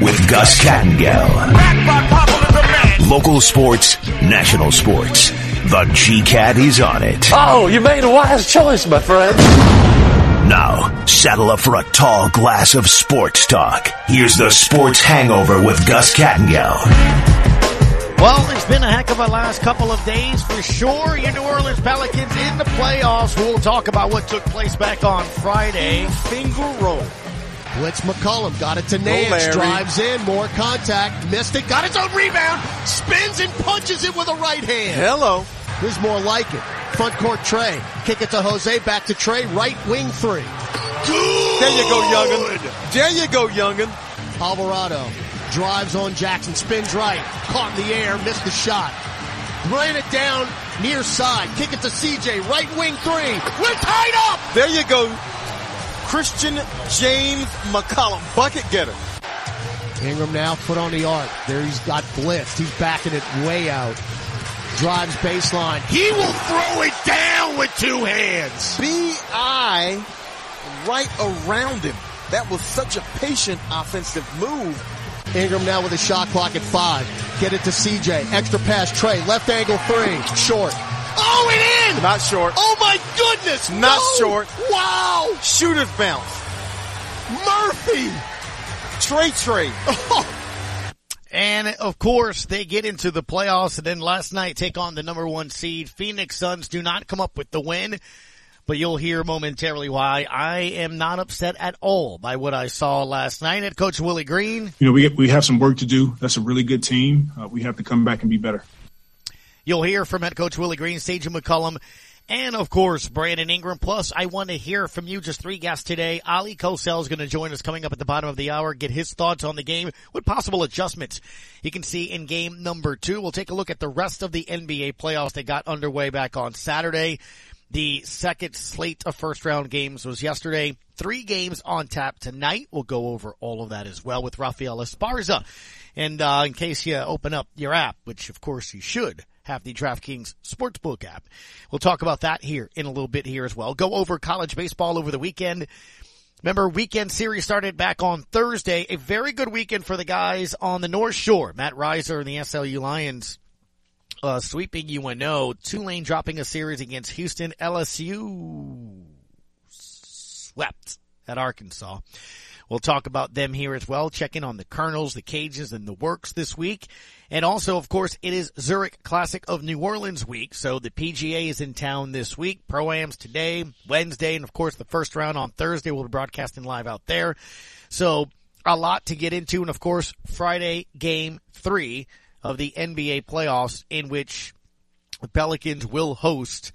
with Gus Kattengell. Local sports, national sports. The G-Cat is on it. Oh, you made a wise choice, my friend. Now, saddle up for a tall glass of sports talk. Here's the Sports Hangover with Gus Kattengell. Well, it's been a heck of a last couple of days for sure. Your New Orleans Pelicans in the playoffs. We'll talk about what took place back on Friday. Finger roll. Blitz McCollum got it to Nance, drives in, more contact, missed it, got his own rebound, spins and punches it with a right hand. Hello. Here's more like it. Front court Trey, kick it to Jose, back to Trey, right wing three. Good. There you go, youngin. There you go, youngin. Alvarado drives on Jackson, spins right, caught in the air, missed the shot. Ran it down near side, kick it to CJ, right wing three. We're tied up. There you go. Christian James McCollum, bucket getter. Ingram now foot on the arc. There he's got blitzed. He's backing it way out. Drives baseline. He will throw it down with two hands. B.I. right around him. That was such a patient offensive move. Ingram now with a shot clock at five. Get it to CJ. Extra pass Trey. Left angle three. Short. Oh, it in! Not short. Oh my goodness! Not no. short. Wow! Shooter's bounce. Murphy! Trey Trey. And of course, they get into the playoffs and then last night take on the number one seed. Phoenix Suns do not come up with the win, but you'll hear momentarily why I am not upset at all by what I saw last night at Coach Willie Green. You know, we, we have some work to do. That's a really good team. Uh, we have to come back and be better. You'll hear from head coach Willie Green, CJ McCollum, and of course, Brandon Ingram. Plus, I want to hear from you. Just three guests today. Ali Kosel is going to join us coming up at the bottom of the hour, get his thoughts on the game, what possible adjustments he can see in game number two. We'll take a look at the rest of the NBA playoffs that got underway back on Saturday. The second slate of first round games was yesterday. Three games on tap tonight. We'll go over all of that as well with Rafael Esparza. And, uh, in case you open up your app, which of course you should, have the DraftKings Sportsbook app. We'll talk about that here in a little bit here as well. Go over college baseball over the weekend. Remember, weekend series started back on Thursday. A very good weekend for the guys on the North Shore. Matt Riser and the SLU Lions uh, sweeping UNO. Tulane dropping a series against Houston. LSU swept at Arkansas. We'll talk about them here as well. Check in on the Colonels, the Cajuns, and the Warhawks this week. And also, of course, it is Zurich Classic of New Orleans week. So the PGA is in town this week. Pro-Ams today, Wednesday, and of course the first round on Thursday. We'll be broadcasting live out there. So a lot to get into. And of course, Friday game three of the NBA playoffs in which the Pelicans will host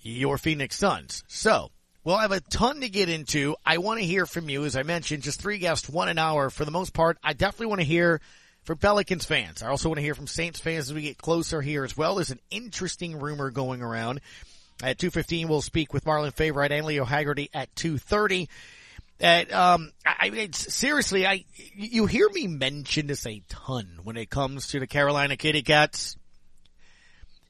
your Phoenix Suns. So We'll have a ton to get into. I want to hear from you. As I mentioned, just three guests, one an hour. For the most part, I definitely want to hear from Pelicans fans. I also want to hear from Saints fans as we get closer here as well. There's an interesting rumor going around. At 2.15, we'll speak with Marlon Favorite and Leo Haggerty at 2.30. At, um, I mean, seriously, I, you hear me mention this a ton when it comes to the Carolina Kitty Cats.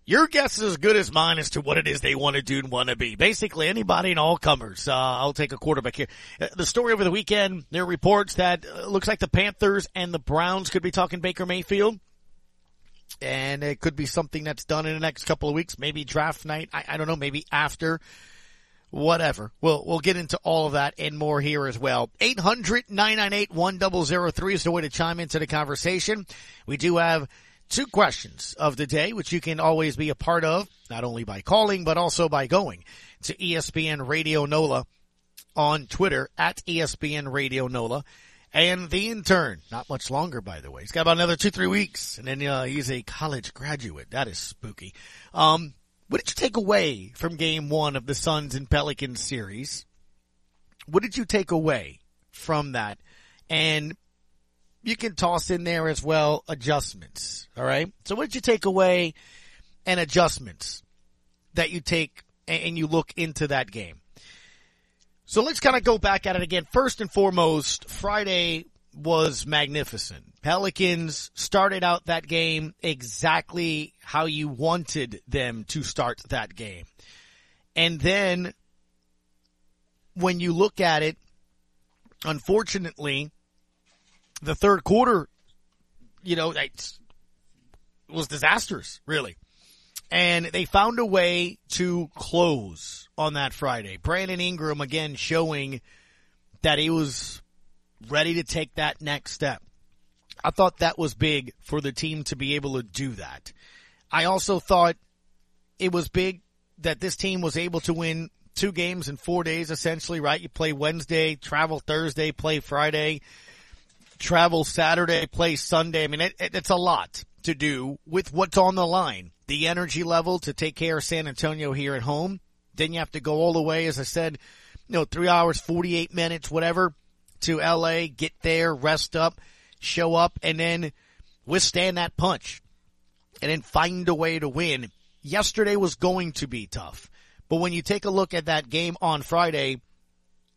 Your guess is as good as mine as to what it is they want to do and want to be. Basically, anybody and all comers. Uh, I'll take a quarterback here. Uh, the story over the weekend, there are reports that uh, looks like the Panthers and the Browns could be talking Baker Mayfield. And it could be something that's done in the next couple of weeks, maybe draft night. I, I don't know, maybe after. Whatever. We'll, we'll get into all of that and more here as well. 800-998-1003 is the way to chime into the conversation. We do have two questions of the day, which you can always be a part of, not only by calling, but also by going to ESPN Radio NOLA on Twitter at ESPN Radio NOLA. And the intern, not much longer, by the way. He's got about another two, three weeks, and then uh, he's a college graduate. That is spooky. Um, what did you take away from game one of the Suns and Pelicans series? What did you take away from that? And you can toss in there as well adjustments. All right. So what did you take away and adjustments that you take and you look into that game? So let's kind of go back at it again. First and foremost, Friday was magnificent. Pelicans started out that game exactly how you wanted them to start that game. And then when you look at it, unfortunately, the third quarter, you know, it was disastrous, really. And they found a way to close on that Friday. Brandon Ingram again showing that he was ready to take that next step. I thought that was big for the team to be able to do that. I also thought it was big that this team was able to win two games in four days, essentially, right? You play Wednesday, travel Thursday, play Friday, travel Saturday, play Sunday. I mean, it, it, it's a lot to do with what's on the line. The energy level to take care of San Antonio here at home. Then you have to go all the way, as I said, you know, three hours, 48 minutes, whatever, to LA, get there, rest up, show up, and then withstand that punch and then find a way to win. Yesterday was going to be tough. But when you take a look at that game on Friday,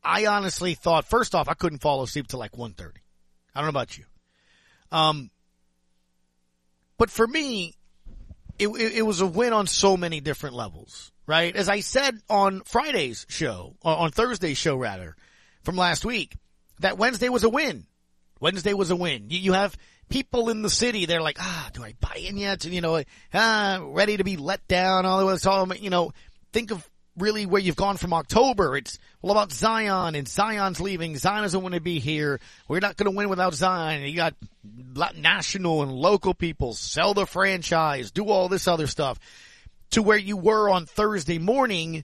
I honestly thought, first off, I couldn't fall asleep till like 1.30. I don't know about you. Um, but for me, it, it, it, was a win on so many different levels, right? As I said on Friday's show, on Thursday's show rather, from last week, that Wednesday was a win. Wednesday was a win. You, you have people in the city, they're like, ah, do I buy in yet? And, you know, ah, ready to be let down, all of this, all, you know, think of really where you've gone from October. It's all about Zion and Zion's leaving. Zion doesn't want to be here. We're not going to win without Zion. You got national and local people sell the franchise, do all this other stuff to where you were on Thursday morning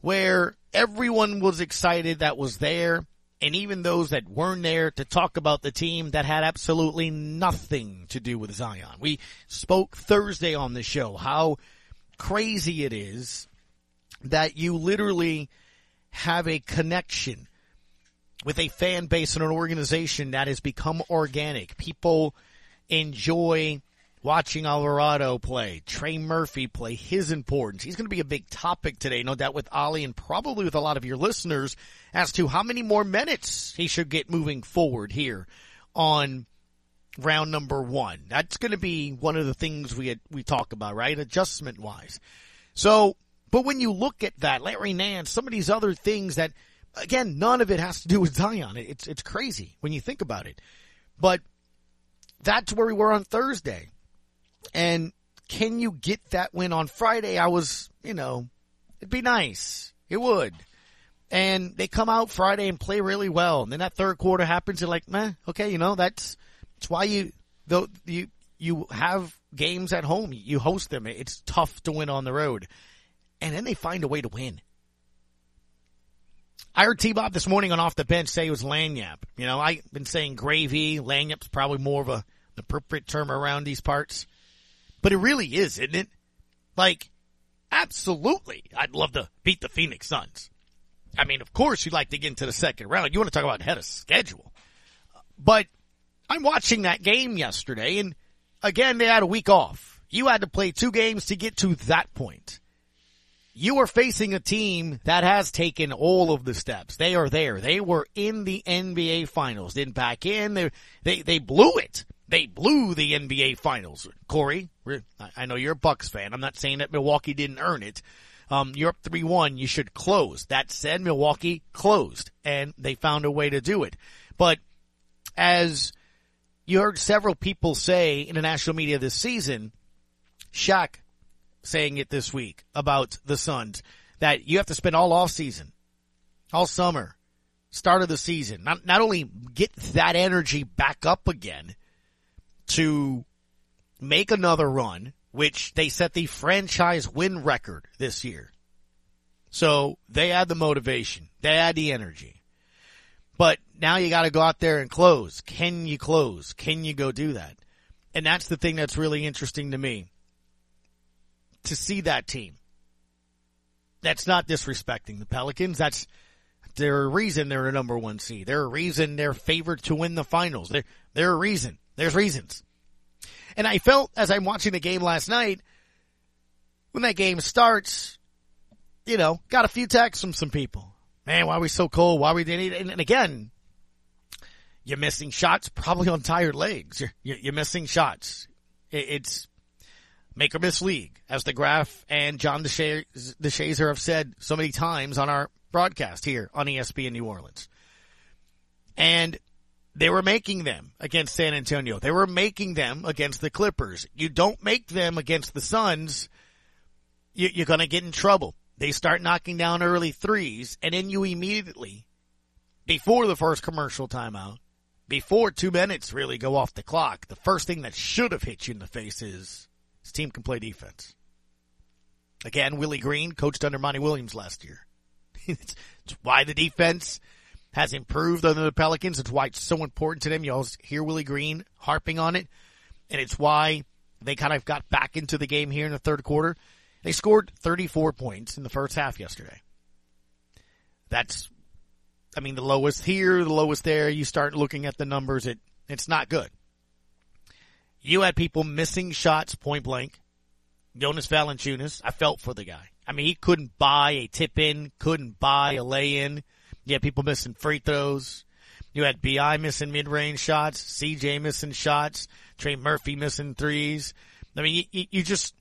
where everyone was excited that was there and even those that weren't there to talk about the team that had absolutely nothing to do with Zion. We spoke Thursday on the show how crazy it is that you literally have a connection with a fan base and an organization that has become organic. People enjoy watching Alvarado play, Trey Murphy play, his importance. He's going to be a big topic today, no doubt with Ali and probably with a lot of your listeners as to how many more minutes he should get moving forward here on round number one. That's going to be one of the things we had, we talk about, right? Adjustment wise. So, but when you look at that, Larry Nance, some of these other things that, again, none of it has to do with Zion. It's, it's crazy when you think about it. But that's where we were on Thursday. And can you get that win on Friday? I was, you know, it'd be nice. It would. And they come out Friday and play really well. And then that third quarter happens. You're like, meh, okay, you know, that's, that's why you, though, you, you have games at home. You host them. It's tough to win on the road. And then they find a way to win. I heard T-Bob this morning on off the bench say it was lagniappe. You know, I've been saying gravy. lagniappe's probably more of a, appropriate term around these parts. But it really is, isn't it? Like, absolutely. I'd love to beat the Phoenix Suns. I mean, of course you'd like to get into the second round. You want to talk about head of schedule. But I'm watching that game yesterday and again, they had a week off. You had to play two games to get to that point. You are facing a team that has taken all of the steps. They are there. They were in the NBA finals, didn't back in. They, they, they blew it. They blew the NBA Finals. Corey, I know you're a Bucks fan. I'm not saying that Milwaukee didn't earn it. Um, you're up 3-1. You should close. That said, Milwaukee closed and they found a way to do it. But as you heard several people say in the national media this season, Shaq saying it this week about the Suns, that you have to spend all off season, all summer, start of the season, not, not only get that energy back up again, to make another run, which they set the franchise win record this year. So they had the motivation. They had the energy. But now you gotta go out there and close. Can you close? Can you go do that? And that's the thing that's really interesting to me. To see that team. That's not disrespecting the Pelicans. That's, there a reason they're a number one seed. There a reason they're favored to win the finals. There, there a reason. There's reasons. And I felt as I'm watching the game last night, when that game starts, you know, got a few texts from some people. Man, why are we so cold? Why are we and, and again, you're missing shots probably on tired legs. You're, you're missing shots. It, it's make or miss league, as the graph and John DeShazier have said so many times on our broadcast here on ESPN New Orleans. And They were making them against San Antonio. They were making them against the Clippers. You don't make them against the Suns, you're going to get in trouble. They start knocking down early threes, and then you immediately, before the first commercial timeout, before two minutes really go off the clock, the first thing that should have hit you in the face is team can play defense. Again, Willie Green coached under Monty Williams last year. it's, it's why the defense has improved under the Pelicans. It's why it's so important to them. You always hear Willie Green harping on it. And it's why they kind of got back into the game here in the third quarter. They scored 34 points in the first half yesterday. That's, I mean, the lowest here, the lowest there. You start looking at the numbers, it, it's not good. You had people missing shots point blank. Jonas Valanciunas, I felt for the guy. I mean, he couldn't buy a tip in, couldn't buy a lay in. You had people missing free throws. You had BI missing mid range shots, CJ missing shots, Trey Murphy missing threes. I mean, you, you just,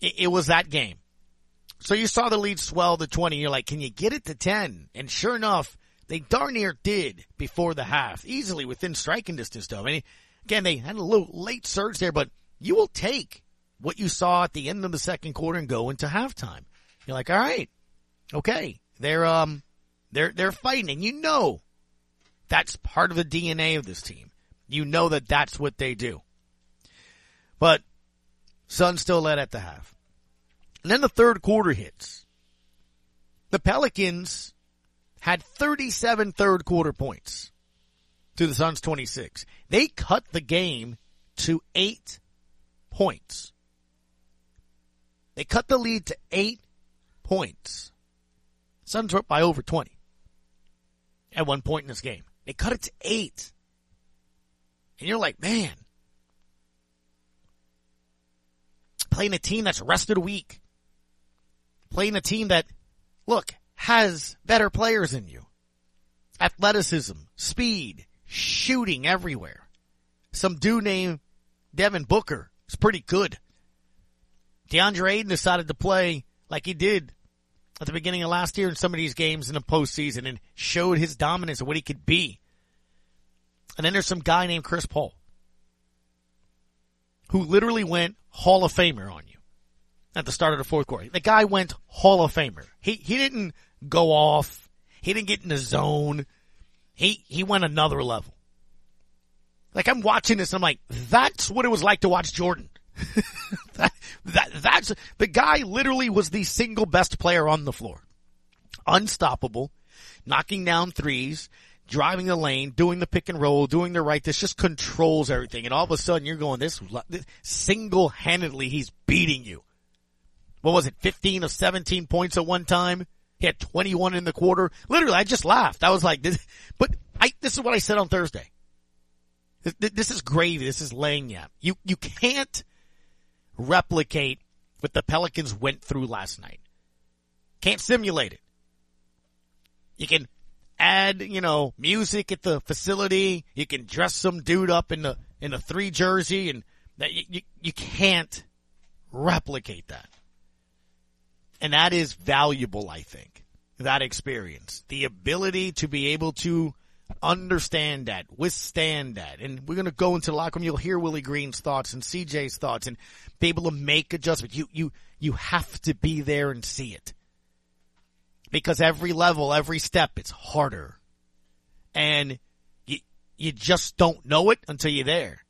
it, it was that game. So you saw the lead swell to 20. You're like, can you get it to 10? And sure enough, they darn near did before the half, easily within striking distance though. I mean, again, they had a little late surge there, but you will take what you saw at the end of the second quarter and go into halftime. You're like, all right, okay, they're um, they're they're fighting, and you know that's part of the DNA of this team. You know that that's what they do. But Suns still led at the half. And then the third quarter hits. The Pelicans had 37 third quarter points to the Suns 26. They cut the game to eight points. They cut the lead to eight points. Suns were up by over 20 at one point in this game. They cut it to eight. And you're like, man, playing a team that's rested a week, playing a team that, look, has better players than you. Athleticism, speed, shooting everywhere. Some dude named Devin Booker is pretty good. DeAndre Ayton decided to play like he did at the beginning of last year in some of these games in the postseason and showed his dominance and what he could be. And then there's some guy named Chris Paul who literally went Hall of Famer on you at the start of the fourth quarter. The guy went Hall of Famer. He he didn't go off. He didn't get in the zone. He he went another level. Like I'm watching this, I'm like, that's what it was like to watch Jordan. that, that, that's, the guy literally was the single best player on the floor. Unstoppable, knocking down threes, driving the lane, doing the pick and roll, doing the right. This just controls everything. And all of a sudden you're going, this, this single handedly, he's beating you. What was it? 15 of 17 points at one time. He had 21 in the quarter. Literally, I just laughed. I was like, this, but I, this is what I said on Thursday. This, this is gravy. This is laying. You, you can't replicate what the Pelicans went through last night. Can't simulate it. You can add, you know, music at the facility. You can dress some dude up in the in the three jersey, and that you, you, you can't replicate that. And that is valuable, I think. That experience, the ability to be able to understand that, withstand that. And we're going to go into the locker room. You'll hear Willie Green's thoughts and CJ's thoughts and be able to make adjustments. You, you, you have to be there and see it. Because every level, every step, it's harder. And you, you just don't know it until you're there.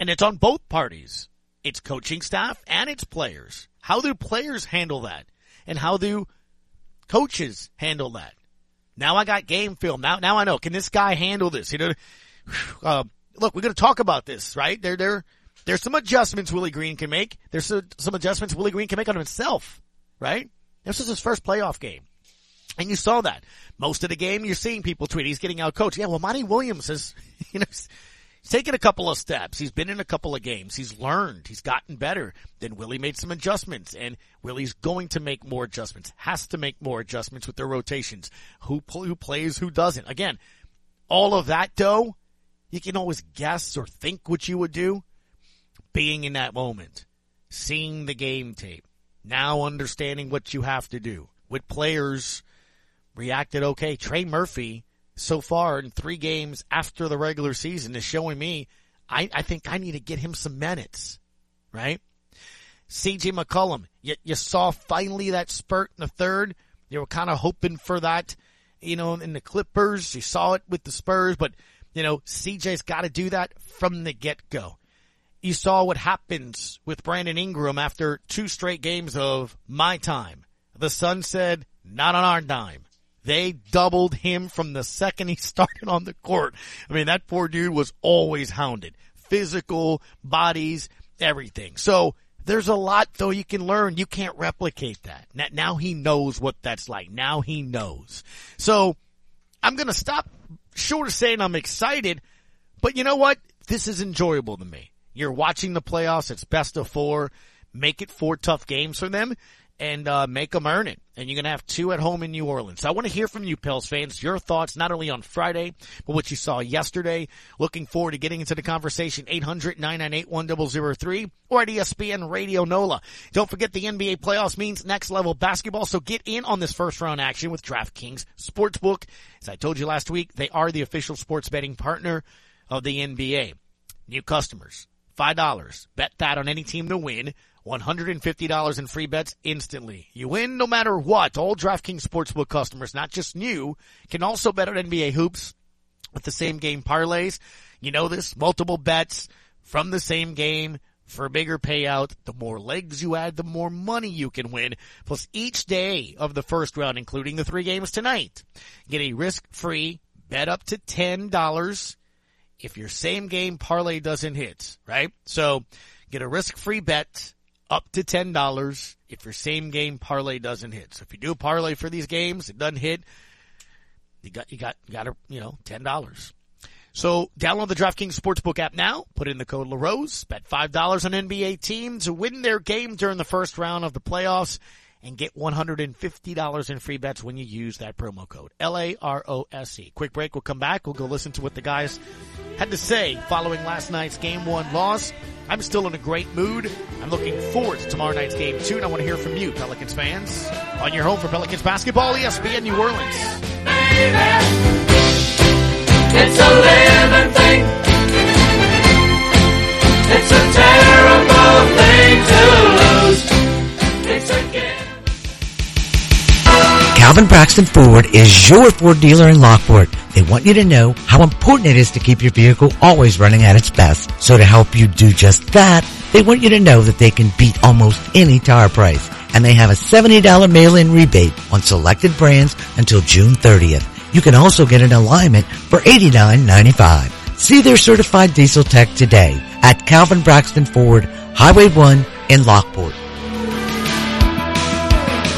And it's on both parties. It's coaching staff and it's players. How do players handle that? And how do coaches handle that? Now I got game film. Now, now I know. Can this guy handle this? You know, uh, look, we're going to talk about this, right? There, there, there's some adjustments Willie Green can make. There's some adjustments Willie Green can make on himself, right? This is his first playoff game. And you saw that. Most of the game, you're seeing people tweet, he's getting out coached. Yeah, well, Monty Williams has, you know, He's taken a couple of steps. He's been in a couple of games. He's learned. He's gotten better. Then Willie made some adjustments and Willie's going to make more adjustments, has to make more adjustments with their rotations. Who, who plays, who doesn't. Again, all of that though, you can always guess or think what you would do. Being in that moment, seeing the game tape, now understanding what you have to do with players reacted okay. Trey Murphy so far in three games after the regular season is showing me I, I think I need to get him some minutes, right? CJ McCollum, you, you saw finally that spurt in the third. You were kind of hoping for that, you know, in the Clippers. You saw it with the Spurs, but, you know, CJ's got to do that from the get-go. You saw what happens with Brandon Ingram after two straight games of my time. The Sun said, not on our dime. They doubled him from the second he started on the court. I mean, that poor dude was always hounded. Physical, bodies, everything. So there's a lot though you can learn. You can't replicate that. Now he knows what that's like. Now he knows. So I'm going to stop short of saying I'm excited, but you know what? This is enjoyable to me. You're watching the playoffs. It's best of four. Make it four tough games for them and uh, make them earn it. And you're going to have two at home in New Orleans. So I want to hear from you, Pels fans, your thoughts not only on Friday, but what you saw yesterday. Looking forward to getting into the conversation 800-998-1003 or at ESPN Radio NOLA. Don't forget the NBA playoffs means next level basketball. So get in on this first round action with DraftKings Sportsbook. As I told you last week, they are the official sports betting partner of the NBA. New customers, $5. Bet that on any team to win. $150 in free bets instantly. You win no matter what. All DraftKings Sportsbook customers, not just new, can also bet on NBA hoops with the same game parlays. You know this, multiple bets from the same game for a bigger payout. The more legs you add, the more money you can win. Plus each day of the first round, including the three games tonight, get a risk-free bet up to $10 if your same game parlay doesn't hit, right? So get a risk-free bet up to $10 if your same game parlay doesn't hit. So if you do a parlay for these games, it doesn't hit, you got, you got, you got a, you know, $10. So download the DraftKings Sportsbook app now, put in the code LaRose, bet $5 on NBA team to win their game during the first round of the playoffs and get $150 in free bets when you use that promo code. L-A-R-O-S-E. Quick break. We'll come back. We'll go listen to what the guys had to say following last night's game one loss. I'm still in a great mood. I'm looking forward to tomorrow night's game two, and I want to hear from you, Pelicans fans, on your home for Pelicans basketball, ESPN New Orleans. It's a living thing. It's a terrible thing to Calvin Braxton Ford is your Ford dealer in Lockport. They want you to know how important it is to keep your vehicle always running at its best. So to help you do just that, they want you to know that they can beat almost any tire price. And they have a $70 mail-in rebate on selected brands until June 30th. You can also get an alignment for $89.95. See their certified diesel tech today at Calvin Braxton Ford, Highway 1 in Lockport.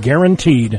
guaranteed.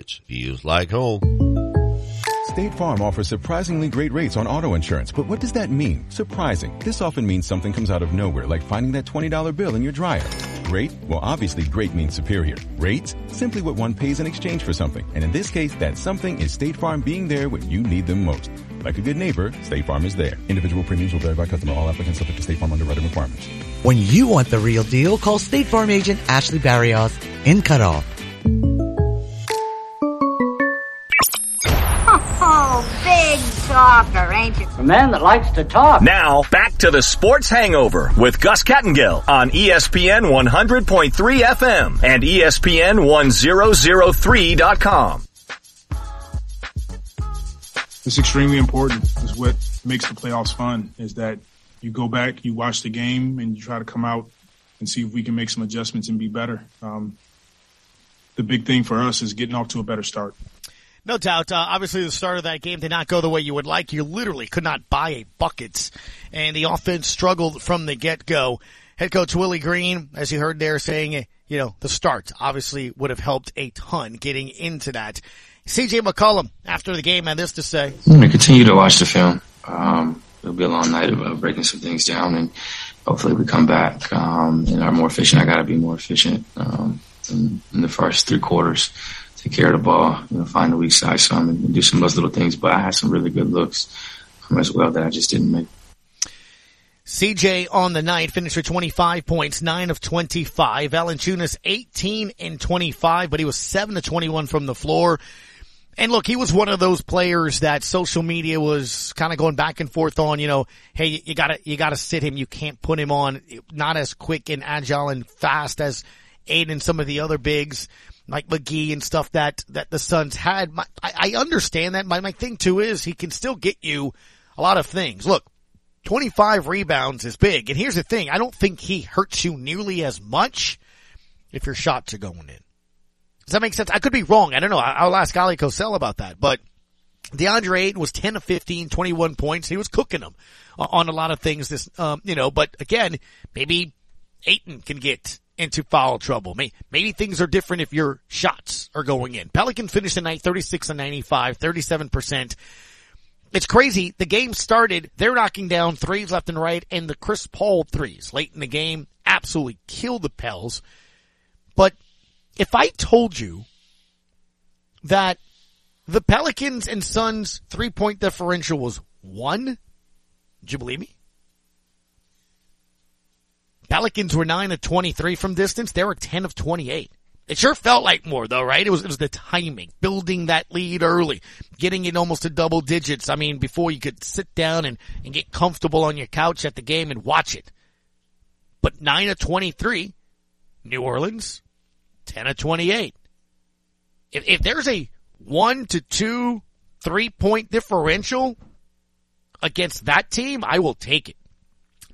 Markets feels like home. State Farm offers surprisingly great rates on auto insurance, but what does that mean? Surprising. This often means something comes out of nowhere, like finding that $20 bill in your dryer. Great? Well, obviously great means superior. Rates? Simply what one pays in exchange for something. And in this case, that something is State Farm being there when you need them most. Like a good neighbor, State Farm is there. Individual premiums will vary by customer. All applicants subject to State Farm underwriting requirements. When you want the real deal, call State Farm agent Ashley Barrios in Cutoff. Talker, ain't you? A man that likes to talk. Now, back to the Sports Hangover with Gus Kattengell on ESPN 100.3 FM and ESPN 1003.com. it's extremely important. Is what makes the playoffs fun. Is that you go back, you watch the game, and you try to come out and see if we can make some adjustments and be better. Um, the big thing for us is getting off to a better start. No doubt. Uh, obviously, the start of that game did not go the way you would like. You literally could not buy a buckets, and the offense struggled from the get go. Head coach Willie Green, as you heard there, saying, you know, the start obviously would have helped a ton getting into that. CJ McCollum, after the game, had this to say. I'm going to continue to watch the film. Um, it'll be a long night of uh, breaking some things down, and hopefully we come back um, and are more efficient. I got to be more efficient um, in, in the first three quarters take care of the ball, you know, find the weak side some and do some of those little things. But I had some really good looks as well that I just didn't make. CJ on the night finished with 25 points, 9 of 25. Valanciunas 18 and 25, but he was 7 to 21 from the floor. And look, he was one of those players that social media was kind of going back and forth on, you know, hey, you gotta, you gotta sit him. You can't put him on, not as quick and agile and fast as Ayton and some of the other bigs like McGee and stuff that, that the Suns had. My, I, I understand that. My, my thing too is he can still get you a lot of things. Look, 25 rebounds is big. And here's the thing. I don't think he hurts you nearly as much if your shots are going in. Does that make sense? I could be wrong. I don't know. I'll ask Ali Kosel about that. But DeAndre Ayton was 10 of 15, 21 points. He was cooking them on a lot of things this, um, you know, but again, maybe Ayton can get into foul trouble. Maybe things are different if your shots are going in. Pelican finished the night 36 and 95, 37%. It's crazy. The game started, they're knocking down threes left and right, and the Chris Paul threes late in the game absolutely killed the Pels. But if I told you that the Pelicans and Suns three point differential was one, would you believe me? Pelicans were 9 of 23 from distance. They were 10 of 28. It sure felt like more though, right? It was, it was the timing, building that lead early, getting it almost to double digits. I mean, before you could sit down and, and get comfortable on your couch at the game and watch it. But 9 of 23, New Orleans, 10 of 28. If, if there's a one to two, three point differential against that team, I will take it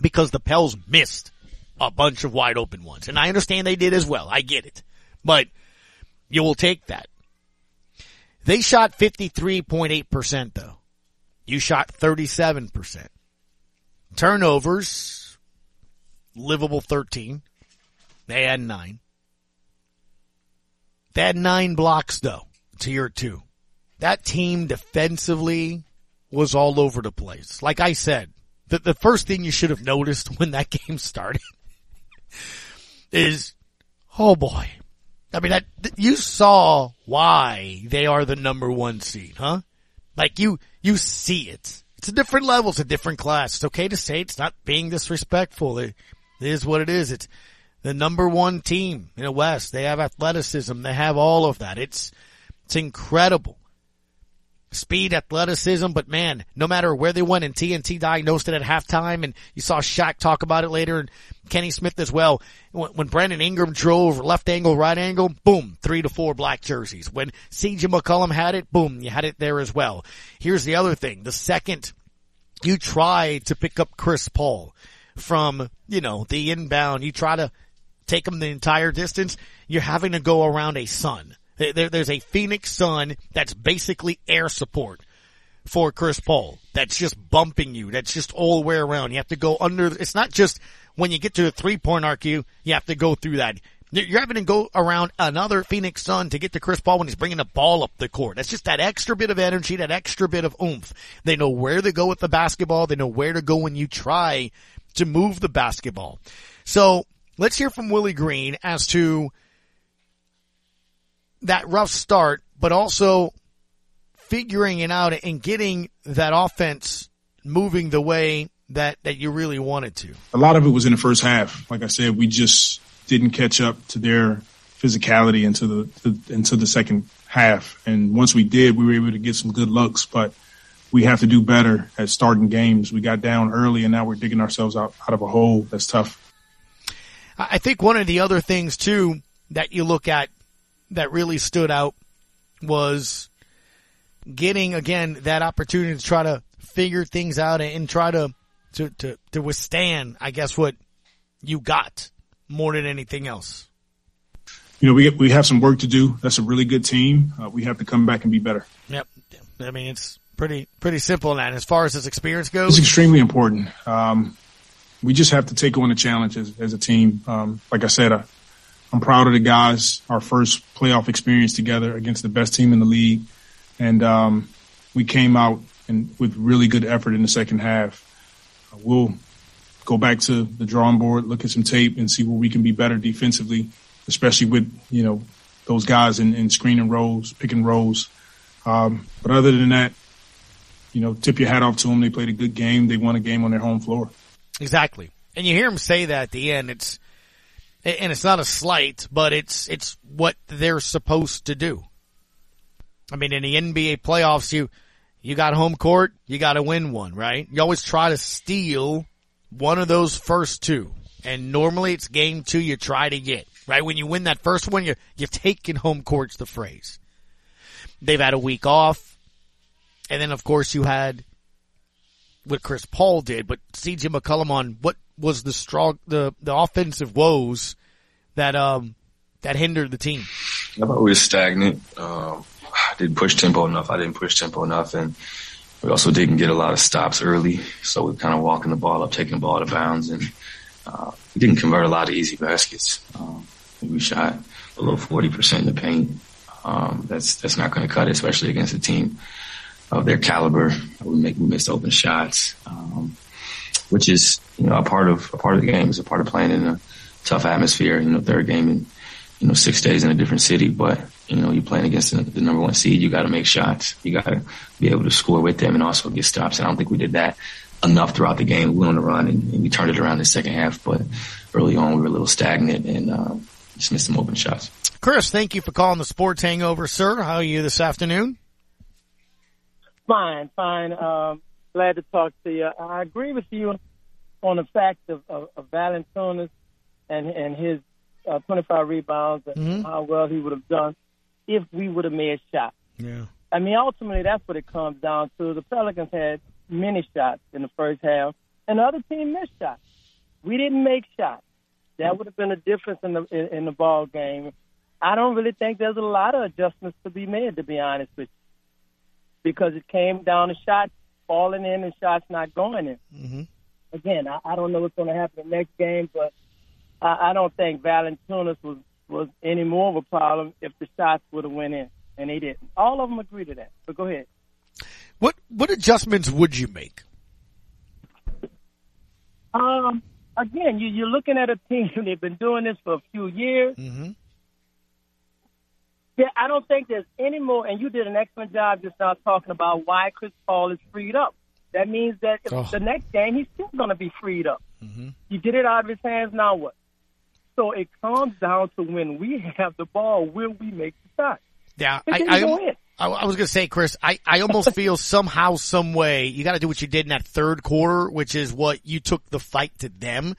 because the Pels missed a bunch of wide open ones. And I understand they did as well. I get it. But you will take that. They shot 53.8% though. You shot 37%. Turnovers, livable 13. They had nine. They had nine blocks though to your two. That team defensively was all over the place. Like I said, the, the first thing you should have noticed when that game started is, oh boy. I mean, that, you saw why they are the number one seed, huh? Like you, you see it. It's a different level. It's a different class. It's okay to say it's not being disrespectful. It is what it is. It's the number one team in the West. They have athleticism. They have all of that. It's, it's incredible speed, athleticism, but man, no matter where they went and TNT diagnosed it at halftime and you saw Shaq talk about it later and Kenny Smith as well. When, Brandon Ingram drove left angle, right angle, boom, three to four black jerseys. When CJ McCollum had it, boom, you had it there as well. Here's the other thing. The second you try to pick up Chris Paul from, you know, the inbound, you try to take him the entire distance, you're having to go around a sun there, there's a Phoenix Sun that's basically air support for Chris Paul. That's just bumping you. That's just all the way around. You have to go under. It's not just when you get to a three point arc, you you have to go through that. You're having to go around another Phoenix Sun to get to Chris Paul when he's bringing the ball up the court. That's just that extra bit of energy, that extra bit of oomph. They know where to go with the basketball. They know where to go when you try to move the basketball. So let's hear from Willie Green as to that rough start, but also figuring it out and getting that offense moving the way that, that you really wanted to? A lot of it was in the first half. Like I said, we just didn't catch up to their physicality into the, into the second half. And once we did, we were able to get some good looks, but we have to do better at starting games. We got down early and now we're digging ourselves out, out of a hole. That's tough. I think one of the other things too that you look at that really stood out was getting again that opportunity to try to figure things out and try to to to, to withstand, I guess, what you got more than anything else? You know, we we have some work to do. That's a really good team. Uh, we have to come back and be better. Yep. I mean, it's pretty pretty simple in that. As far as this experience goes, it's extremely important. Um, we just have to take on the challenge as, as a team. Um, like I said, I, I'm proud of the guys. Our first playoff experience together against the best team in the league, and um, we came out and with really good effort in the second half. Uh, we'll go back to the drawing board, look at some tape, and see where we can be better defensively, especially with you know those guys in, in screening roles, picking roles. Um, but other than that, you know, tip your hat off to them. They played a good game. They won a game on their home floor. Exactly. And you hear him say that at the end. It's, and it's not a slight, but it's, it's what they're supposed to do. I mean, in the NBA playoffs, you, you got home court, you got to win one, right? You always try to steal one of those first two. And normally it's game two you try to get, right? When you win that first one, you you've taken home court's the phrase. They've had a week off. And then of course you had what Chris Paul did, but CJ McCollum on what was the strong, the, the offensive woes that, um, that hindered the team? I thought we were stagnant. Um, I didn't push tempo enough. I didn't push tempo enough. And we also didn't get a lot of stops early. So we kind of walking the ball up, taking the ball to bounds and, uh, we didn't convert a lot of easy baskets. Um, we shot below 40% in the paint. Um, that's, that's not going to cut it, especially against a team of their caliber. We make we missed open shots, um, which is you know a part of a part of the game. It's a part of playing in a tough atmosphere. You know, third game in you know six days in a different city, but you know you're playing against the, the number one seed. You got to make shots. You got to be able to score with them and also get stops. And I don't think we did that enough throughout the game. We went on the run and, and we turned it around in the second half, but early on we were a little stagnant and um, just missed some open shots. Chris, thank you for calling the Sports Hangover, sir. How are you this afternoon? Fine, fine. Um, glad to talk to you. I agree with you on the fact of, of, of Valanciunas and and his uh, 25 rebounds and mm-hmm. how well he would have done if we would have made shots. Yeah. I mean, ultimately, that's what it comes down to. The Pelicans had many shots in the first half, and the other team missed shots. We didn't make shots. That would have been a difference in the in, in the ball game. I don't really think there's a lot of adjustments to be made, to be honest with you because it came down to shots falling in and shots not going in. Mm-hmm. Again, I, I don't know what's going to happen the next game, but I, I don't think Valanciunas was was any more of a problem if the shots would have went in, and they didn't. All of them agree to that. But go ahead. What what adjustments would you make? Um, again, you, you're looking at a team. They've been doing this for a few years. Mm-hmm. Yeah, I don't think there's any more. And you did an excellent job just now talking about why Chris Paul is freed up. That means that oh. the next game he's still going to be freed up. Mm-hmm. You get it out of his hands. Now what? So it comes down to when we have the ball, will we make the shot? Yeah, I, I, I, I, was going to say, Chris, I, I almost feel somehow, some way, you got to do what you did in that third quarter, which is what you took the fight to them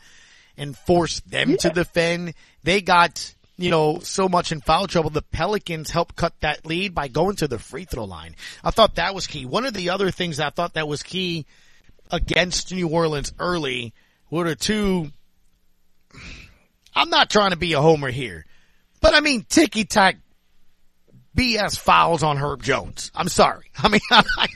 and forced them yeah. to defend. They got you know, so much in foul trouble, the Pelicans helped cut that lead by going to the free throw line. I thought that was key. One of the other things I thought that was key against New Orleans early were the two, I'm not trying to be a homer here, but I mean, ticky tack BS fouls on Herb Jones. I'm sorry. I mean, I,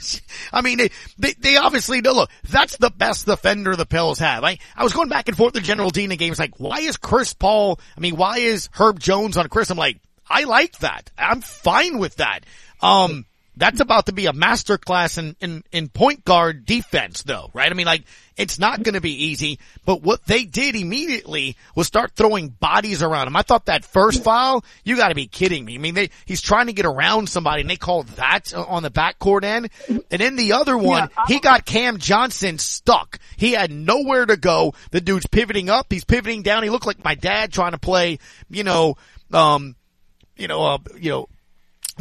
I mean, they, they, obviously know, look, that's the best defender the Pels have. I, I was going back and forth with General Dean in games like, why is Chris Paul, I mean, why is Herb Jones on Chris? I'm like, I like that. I'm fine with that. Um, that's about to be a masterclass in, in, in point guard defense though, right? I mean, like, it's not going to be easy, but what they did immediately was start throwing bodies around him. I thought that first foul, you gotta be kidding me. I mean, they, he's trying to get around somebody and they called that on the backcourt end. And then the other one, yeah, he got Cam Johnson stuck. He had nowhere to go. The dude's pivoting up, he's pivoting down. He looked like my dad trying to play, you know, um, you know, uh, you know,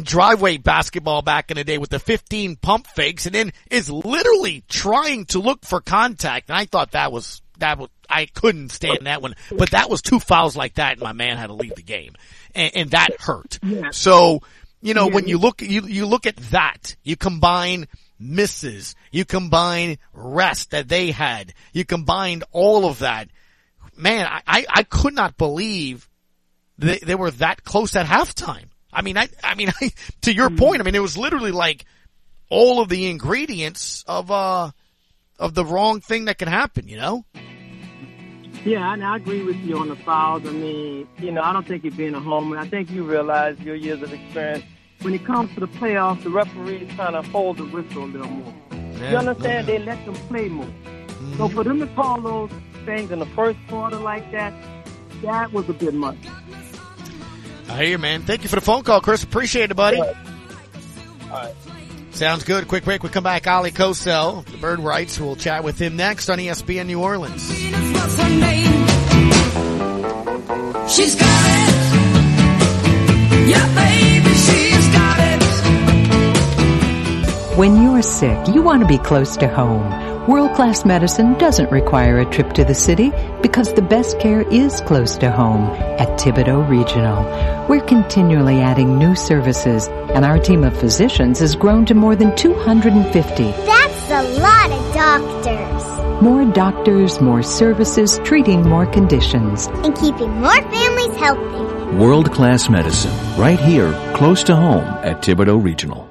driveway basketball back in the day with the 15 pump fakes and then is literally trying to look for contact. And I thought that was, that was, I couldn't stand that one, but that was two fouls like that and my man had to leave the game and, and that hurt. Yeah. So you know, when you look, you, you look at that, you combine misses, you combine rest that they had, you combined all of that. Man, I, I, I could not believe they, they were that close at halftime. I mean, I, I mean, I, to your point, I mean, it was literally like all of the ingredients of, uh, of the wrong thing that can happen, you know? Yeah, and I agree with you on the fouls. I mean, you know, I don't think you're being a homer. I think you realize your years of experience. When it comes to the playoffs, the referees kind of hold the whistle a little more. Yeah, you understand? They let them play more. So for them to call those things in the first quarter like that, that was a bit much. I hear you, man. Thank you for the phone call, Chris. Appreciate it, buddy. All right. Sounds good. Quick break. We come back. Ali Kosel, the Bird Writes. We'll chat with him next on ESPN New Orleans. She's got it. Yeah, baby, she's got it. When you're sick, you want to be close to home. World class medicine doesn't require a trip to the city because the best care is close to home at Thibodaux Regional. We're continually adding new services and our team of physicians has grown to more than 250. That's a lot of doctors. More doctors, more services, treating more conditions. And keeping more families healthy. World class medicine, right here, close to home at Thibodaux Regional.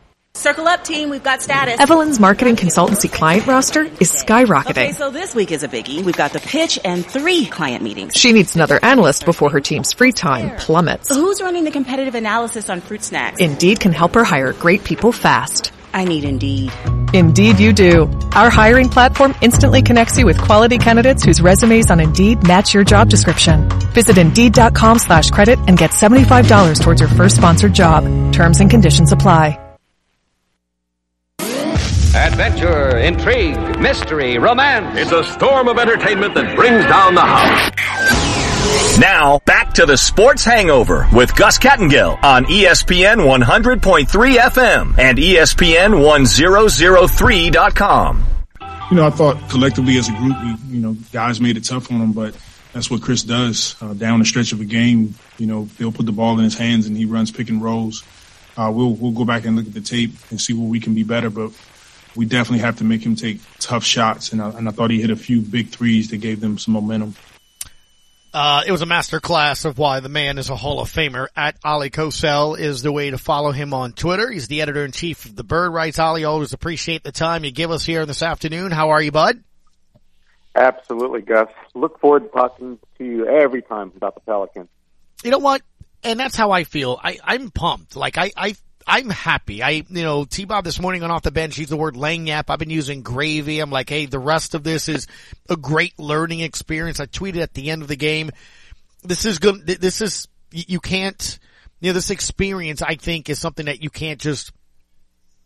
Circle up, team. We've got status. Evelyn's marketing consultancy client roster is skyrocketing. Okay, so this week is a biggie. We've got the pitch and three client meetings. She needs another analyst before her team's free time plummets. Who's running the competitive analysis on fruit snacks? Indeed can help her hire great people fast. I need Indeed. Indeed you do. Our hiring platform instantly connects you with quality candidates whose resumes on Indeed match your job description. Visit Indeed.com slash credit and get $75 towards your first sponsored job. Terms and conditions apply. Adventure, intrigue, mystery, romance. It's a storm of entertainment that brings down the house. Now, back to the Sports Hangover with Gus Kattengell on ESPN 100.3 FM and E ESPN 1003.com. You know, I thought collectively as a group, we, you know, guys made it tough on them, but that's what Chris does. Uh, down the stretch of a game, you know, they'll put the ball in his hands and he runs pick and rolls. Uh, we'll we'll go back and look at the tape and see where we can be better, but we definitely have to make him take tough shots. And I, and I thought he hit a few big threes that gave them some momentum. Uh, it was a master class of why the man is a Hall of Famer. At Ali Kosel is the way to follow him on Twitter. He's the editor in chief of the Bird Writes. Ali, always appreciate the time you give us here this afternoon. How are you, bud? Absolutely, Gus. Look forward to talking to you every time about the Pelicans. You know what? And that's how I feel. I, I'm pumped. Like I, I, I'm happy. I, you know, T-Bob this morning on off the bench, used the word lagniappe. I've been using gravy. I'm like, hey, the rest of this is a great learning experience. I tweeted at the end of the game. This is good. This is, you can't, you know, this experience I think is something that you can't just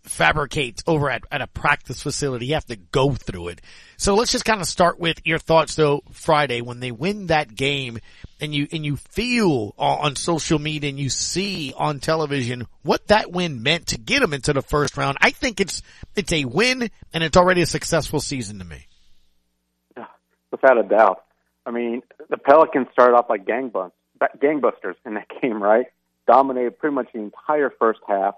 fabricate over at, at a practice facility. You have to go through it. So let's just kind of start with your thoughts though Friday when they win that game and you, and you feel on social media and you see on television what that win meant to get them into the first round. I think it's, it's a win and it's already a successful season to me. Without a doubt. I mean, the Pelicans started off like gangbusters in that game, right? Dominated pretty much the entire first half.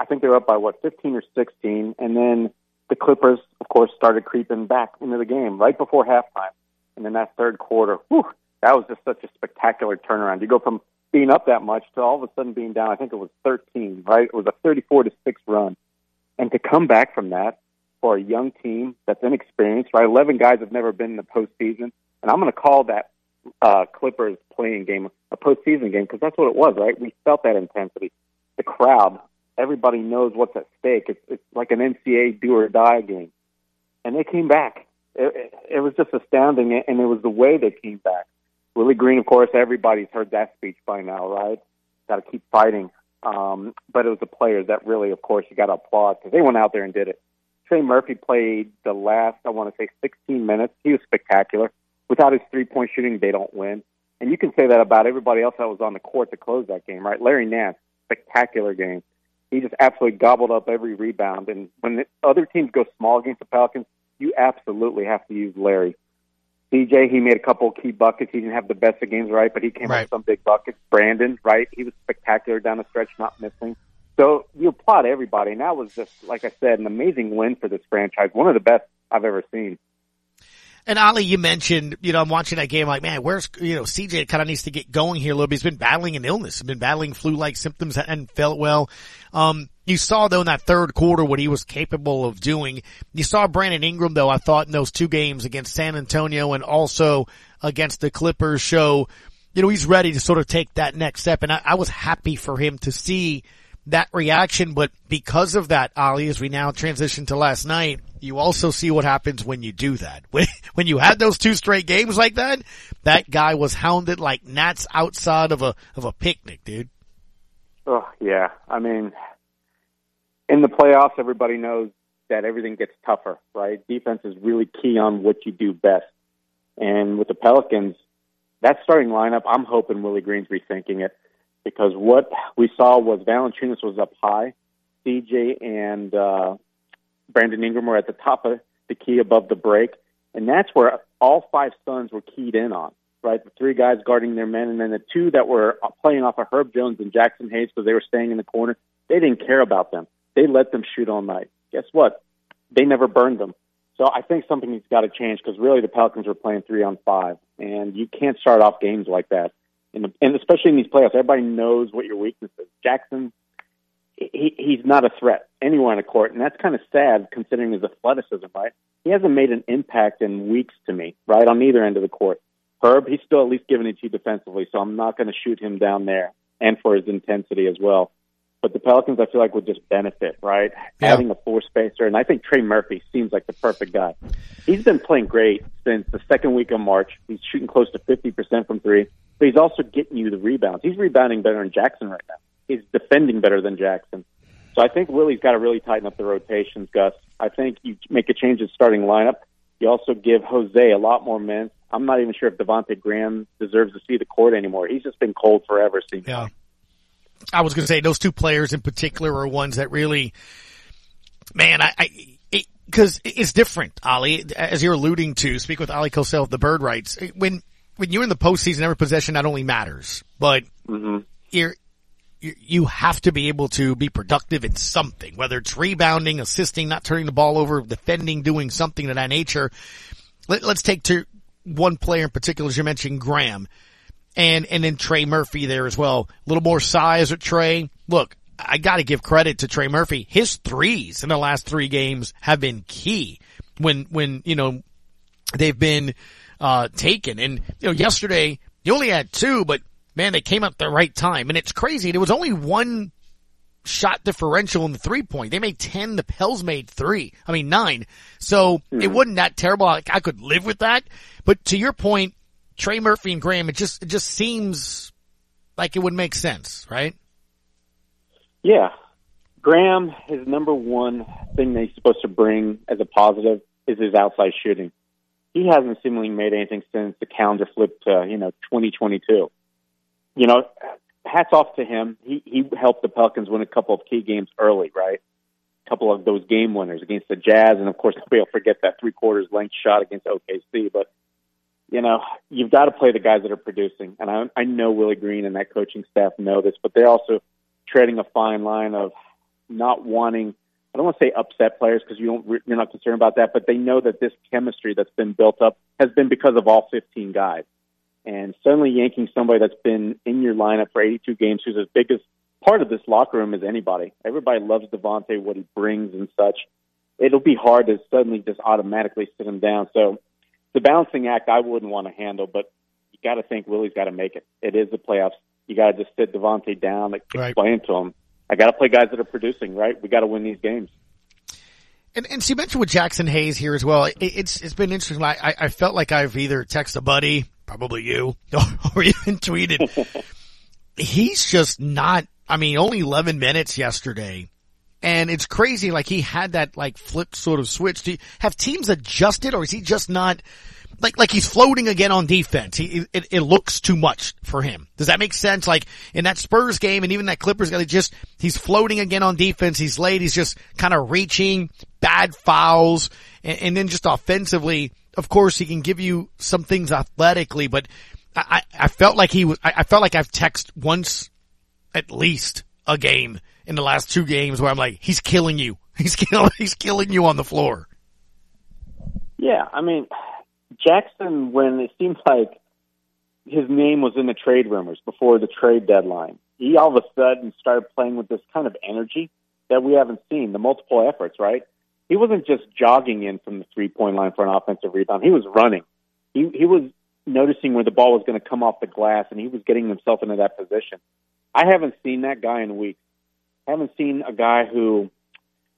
I think they were up by what, 15 or 16, and then the Clippers, of course, started creeping back into the game right before halftime. And then that third quarter, whew, that was just such a spectacular turnaround. You go from being up that much to all of a sudden being down. I think it was 13, right? It was a 34 to six run, and to come back from that for a young team that's inexperienced, right? 11 guys have never been in the postseason, and I'm going to call that uh, Clippers playing game a postseason game because that's what it was, right? We felt that intensity. The crowd, everybody knows what's at stake. It's, it's like an NCAA do or die game, and they came back. It, it, it was just astounding, and it was the way they came back. Willie Green, of course, everybody's heard that speech by now, right? Got to keep fighting. Um, but it was the players that really, of course, you got to applaud because they went out there and did it. Trey Murphy played the last, I want to say, 16 minutes. He was spectacular. Without his three point shooting, they don't win. And you can say that about everybody else that was on the court to close that game, right? Larry Nance, spectacular game. He just absolutely gobbled up every rebound. And when the other teams go small against the Pelicans, you absolutely have to use Larry. CJ, he made a couple of key buckets. He didn't have the best of games, right? But he came right. up with some big buckets. Brandon, right? He was spectacular down the stretch, not missing. So you applaud everybody, and that was just, like I said, an amazing win for this franchise. One of the best I've ever seen. And Ali, you mentioned, you know, I'm watching that game like, man, where's, you know, CJ kind of needs to get going here a little bit. He's been battling an illness, been battling flu-like symptoms and felt well. Um, you saw though in that third quarter what he was capable of doing. You saw Brandon Ingram though, I thought in those two games against San Antonio and also against the Clippers show, you know, he's ready to sort of take that next step. And I, I was happy for him to see that reaction, but because of that, Ali, as we now transition to last night, you also see what happens when you do that. When, when you had those two straight games like that, that guy was hounded like gnats outside of a, of a picnic, dude. Oh, yeah. I mean, in the playoffs, everybody knows that everything gets tougher, right? Defense is really key on what you do best. And with the Pelicans, that starting lineup, I'm hoping Willie Green's rethinking it because what we saw was Valanciunas was up high, CJ and uh, Brandon Ingram were at the top of the key above the break, and that's where all five Suns were keyed in on. Right, the three guys guarding their men, and then the two that were playing off of Herb Jones and Jaxson Hayes because they were staying in the corner. They didn't care about them. They let them shoot all night. Guess what? They never burned them. So I think something's got to change because really the Pelicans were playing three on five, and you can't start off games like that. And, and especially in these playoffs, everybody knows what your weakness is. Jaxson, he, he's not a threat anywhere on the court, and that's kind of sad considering his athleticism. Right? He hasn't made an impact in weeks to me. Right on either end of the court. Herb, he's still at least giving it to you defensively, so I'm not going to shoot him down there, and for his intensity as well. But the Pelicans, I feel like, would just benefit, right? Yeah. Having a four spacer. And I think Trey Murphy seems like the perfect guy. He's been playing great since the second week of March. He's shooting close to 50% from three, but he's also getting you the rebounds. He's rebounding better than Jaxson right now. He's defending better than Jaxson. So I think Willie's got to really tighten up the rotations, Gus. I think you make a change in starting lineup. You also give Jose a lot more minutes. I'm not even sure if Devonte Graham deserves to see the court anymore. He's just been cold forever. Seems yeah. I was going to say those two players in particular are ones that really, man, I, I because it, it's different, Ali, as you're alluding to. Speak with Ali Kosel of the Bird Writes. When when you're in the postseason, every possession not only matters, but mm-hmm. you're you have to be able to be productive in something, whether it's rebounding, assisting, not turning the ball over, defending, doing something of that nature. Let, us take to one player in particular, as you mentioned, Graham and and then Trey Murphy there as well. A little more size with Trey. Look, I got to give credit to Trey Murphy. His threes in the last three games have been key when when you know they've been uh, taken. And you know, yesterday he only had two, but man, they came up at the right time. And it's crazy. There was only one shot differential in the three point. They made 10. The Pels made three. I mean, nine. So mm-hmm. it wasn't that terrible. I, I could live with that. But to your point, Trey Murphy and Graham, it just it just seems like it would make sense, right? Yeah. Graham, his number one thing that he's supposed to bring as a positive is his outside shooting. He hasn't seemingly made anything since the calendar flipped to, you know, 2022. You know, hats off to him. He he helped the Pelicans win a couple of key games early, right? A couple of those game winners against the Jazz, and of course, nobody will forget that three quarters length shot against OKC. But you know, you've got to play the guys that are producing. And I, I know Willie Green and that coaching staff know this, but they're also treading a fine line of not wanting. I don't want to say upset players because you don't you're not concerned about that, but they know that this chemistry that's been built up has been because of all 15 guys. And suddenly yanking somebody that's been in your lineup for 82 games, who's as big as part of this locker room as anybody. Everybody loves Devontae, what he brings and such. It'll be hard to suddenly just automatically sit him down. So the balancing act I wouldn't want to handle, but you got to think Willie's got to make it. It is the playoffs. You got to just sit Devontae down, like, Right. explain to him. I got to play guys that are producing, right? We got to win these games. And, and she mentioned with Jaxson Hayes here as well. It, it's it's been interesting. I, I I felt like I've either texted a buddy, probably you, or, or even tweeted. He's just not. I mean, only 11 minutes yesterday, and it's crazy. Like he had that like flip sort of switch. Do you, have teams adjusted, or is he just not? Like, like he's floating again on defense. He, it, it looks too much for him. Does that make sense? Like in that Spurs game and even that Clippers game, just, he's floating again on defense. He's late. He's just kind of reaching bad fouls and, and then just offensively, of course, he can give you some things athletically, but I, I I felt like he was, I, I felt like I've texted once at least a game in the last two games where I'm like, he's killing you. He's killing, he's killing you on the floor. Yeah, I mean, Jaxson, when it seemed like his name was in the trade rumors before the trade deadline, he all of a sudden started playing with this kind of energy that we haven't seen, the multiple efforts, right? He wasn't just jogging in from the three point line for an offensive rebound. He was running. He he was noticing where the ball was going to come off the glass and he was getting himself into that position. I haven't seen that guy in weeks. I haven't seen a guy who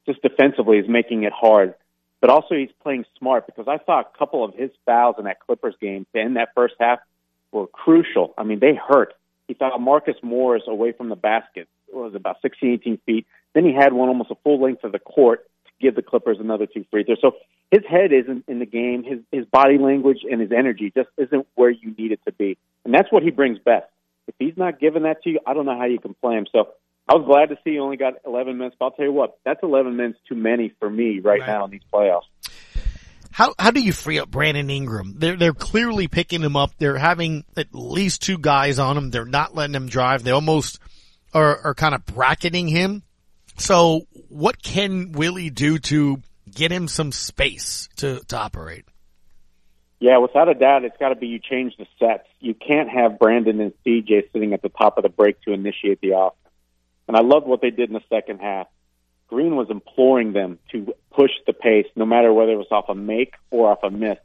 just defensively is making it hard but also he's playing smart because I thought a couple of his fouls in that Clippers game to end that first half were crucial. I mean, they hurt. He fouled Marcus Morris away from the basket. It was about 16, 18 feet. Then he had one almost a full length of the court to give the Clippers another two free throws. So his head isn't in the game. His his body language and his energy just isn't where you need it to be, and that's what he brings best. If he's not giving that to you, I don't know how you can play him. So I was glad to see he only got 11 minutes. But I'll tell you what, that's 11 minutes too many for me right, Right. now in these playoffs. How how do you free up Brandon Ingram? They're they're clearly picking him up. They're having at least two guys on him. They're not letting him drive. They almost are are kind of bracketing him. So what can Willie do to get him some space to to operate? Yeah, without a doubt, it's got to be you change the sets. You can't have Brandon and CJ sitting at the top of the break to initiate the offense. And I loved what they did in the second half. Green was imploring them to push the pace, no matter whether it was off a make or off a miss,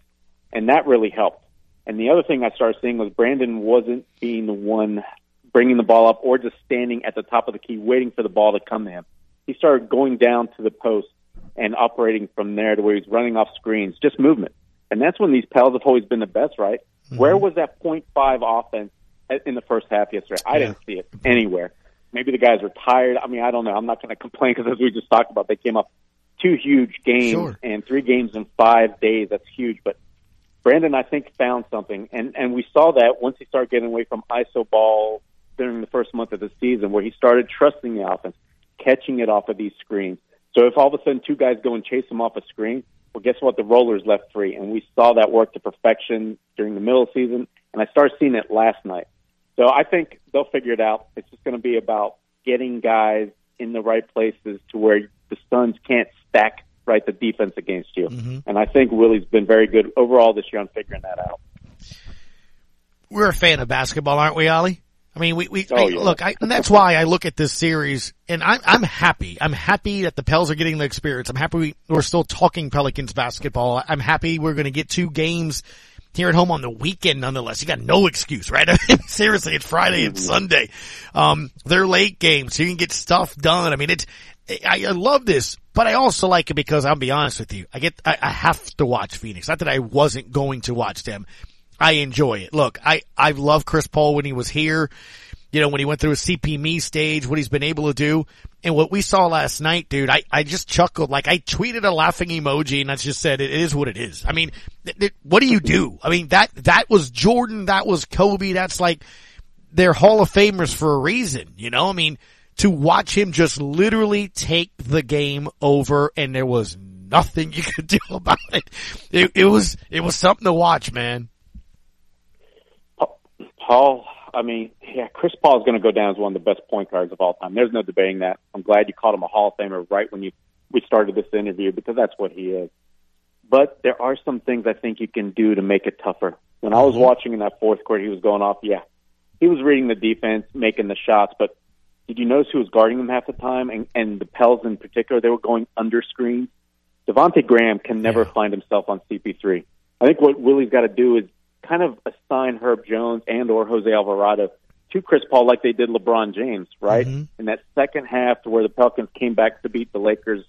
and that really helped. And the other thing I started seeing was Brandon wasn't being the one bringing the ball up or just standing at the top of the key waiting for the ball to come to him. He started going down to the post and operating from there to where he's running off screens, just movement. And that's when these Pels have always been the best, right? Mm-hmm. Where was that point five offense in the first half yesterday? I didn't see it anywhere. Maybe the guys were tired. I mean, I don't know. I'm not going to complain because as we just talked about, they came up two huge games Sure. and three games in five days. That's huge. But Brandon, I think, found something, and and we saw that once he started getting away from iso ball during the first month of the season, where he started trusting the offense, catching it off of these screens. So if all of a sudden two guys go and chase him off a screen, well, guess what? The roller's left free, and we saw that work to perfection during the middle of the season, and I started seeing it last night. So I think they'll figure it out. It's just going to be about getting guys in the right places to where the Suns can't stack right the defense against you. Mm-hmm. And I think Willie's been very good overall this year on figuring that out. We're a fan of basketball, aren't we, Ollie? I mean, we, we Oh, I- yeah. look, I, and that's why I look at this series and I'm, I'm happy. I'm happy that the Pels are getting the experience. I'm happy we, we're still talking Pelicans basketball. I'm happy we're going to get two games here at home on the weekend nonetheless. You got no excuse, right? I mean, seriously, it's Friday and Sunday. Um, they're late games, so you can get stuff done. I mean, it's, I, I love this, but I also like it because I'll be honest with you. I get, I, I have to watch Phoenix. Not that I wasn't going to watch them. I enjoy it. Look, I, I love Chris Paul when he was here. You know, when he went through his CP3 stage, what he's been able to do. And what we saw last night, dude, I, I just chuckled. Like I tweeted a laughing emoji and I just said, it is what it is. I mean, th- th- what do you do? I mean, that, that was Jordan. That was Kobe. That's like, they're Hall of Famers for a reason, you know? I mean, to watch him just literally take the game over and there was nothing you could do about it. It, it was, it was something to watch, man. Paul, I mean, yeah, Chris Paul is going to go down as one of the best point guards of all time. There's no debating that. I'm glad you called him a Hall of Famer right when you we started this interview because that's what he is. But there are some things I think you can do to make it tougher. When I was mm-hmm. watching in that fourth quarter, he was going off. Yeah, he was reading the defense, making the shots. But did you notice who was guarding him half the time? And, and the Pels in particular, they were going under screens. Devontae Graham can never find himself on CP3. I think what Willie's got to do is kind of assign Herb Jones and or Jose Alvarado to Chris Paul like they did LeBron James, right? In that second half to where the Pelicans came back to beat the Lakers,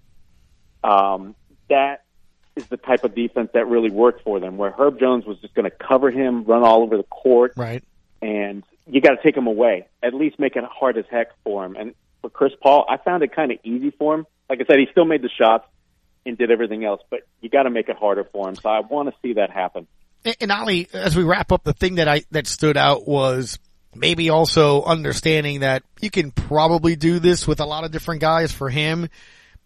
um, that is the type of defense that really worked for them, where Herb Jones was just going to cover him, run all over the court, right? And you got to take him away, at least make it hard as heck for him. And for Chris Paul, I found it kind of easy for him. Like I said, he still made the shots and did everything else, but you got to make it harder for him. So I want to see that happen. And- Ali, as we wrap up, the thing that I, that stood out was maybe also understanding that you can probably do this with a lot of different guys for him.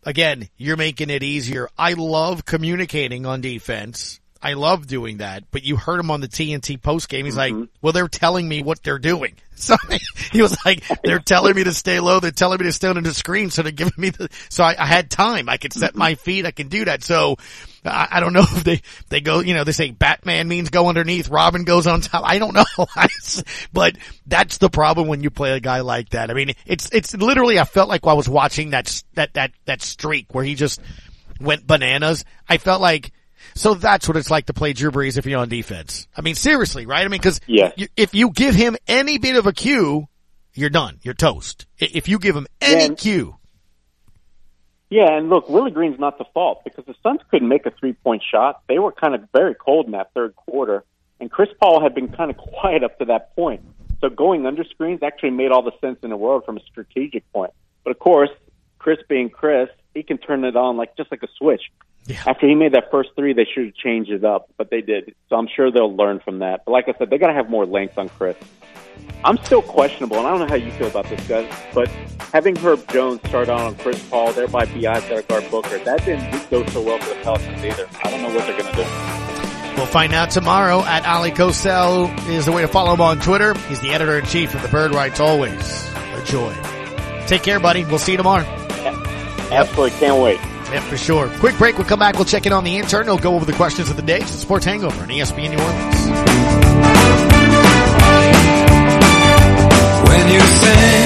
Again, you're making it easier. I love communicating on defense. I love doing that, but you heard him on the TNT post game. He's like, mm-hmm. well, they're telling me what they're doing. So he was like, they're telling me to stay low. They're telling me to stay under the screen. So they're giving me the, so I, I had time. I could set my feet. I can do that. So I, I don't know if they, they go, you know, they say Batman means go underneath. Robin goes on top. I don't know. but that's the problem when you play a guy like that. I mean, it's, it's literally, I felt like while I was watching that, that, that, that streak where he just went bananas. I felt like, so that's what it's like to play Drew Brees if you're on defense. I mean, seriously, right? I mean, cause Yes. you, if you give him any bit of a cue, you're done. You're toast. If you give him any Yeah, and- cue. Yeah, and look, Willie Green's not the fault because the Suns couldn't make a three point shot. They were kind of very cold in that third quarter, and Chris Paul had been kind of quiet up to that point. So going under screens actually made all the sense in the world from a strategic point. But of course, Chris being Chris, he can turn it on like just like a switch. After he made that first three, they should have changed it up, but they did. So I'm sure they'll learn from that. But like I said, they got to have more length on Chris. I'm still questionable, and I don't know how you feel about this, guys, but having Herb Jones start out on Chris Paul, thereby to guard Booker, that didn't go so well for the Pelicans either. I don't know what they're going to do. We'll find out tomorrow at Ali Kosel is the way to follow him on Twitter. He's the editor in chief of the Bird Writes Always. A joy. Take care, buddy. We'll see you tomorrow. Absolutely. Can't wait. Yeah, for sure. Quick break. We'll come back. We'll check in on the intern. He'll go over the questions of the day. It's the Sports Hangover on ESPN New Orleans. When you sing.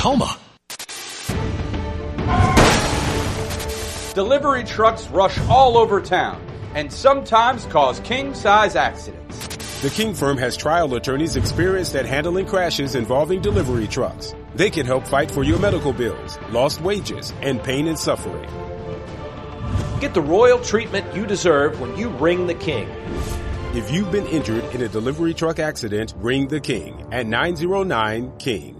Houma. Delivery trucks rush all over town and sometimes cause king-size accidents. The King firm has trial attorneys experienced at handling crashes involving delivery trucks. They can help fight for your medical bills, lost wages, and pain and suffering. Get the royal treatment you deserve when you ring the king. If you've been injured in a delivery truck accident, ring the King at 909 King.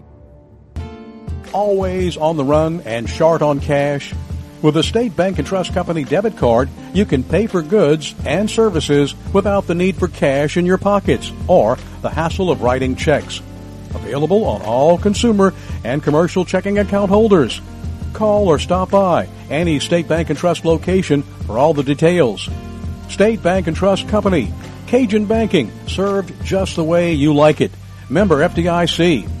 Always on the run and short on cash? With a State Bank and Trust Company debit card, you can pay for goods and services without the need for cash in your pockets or the hassle of writing checks. Available on all consumer and commercial checking account holders. Call or stop by any State Bank and Trust location for all the details. State Bank and Trust Company, Cajun Banking, served just the way you like it. Member FDIC.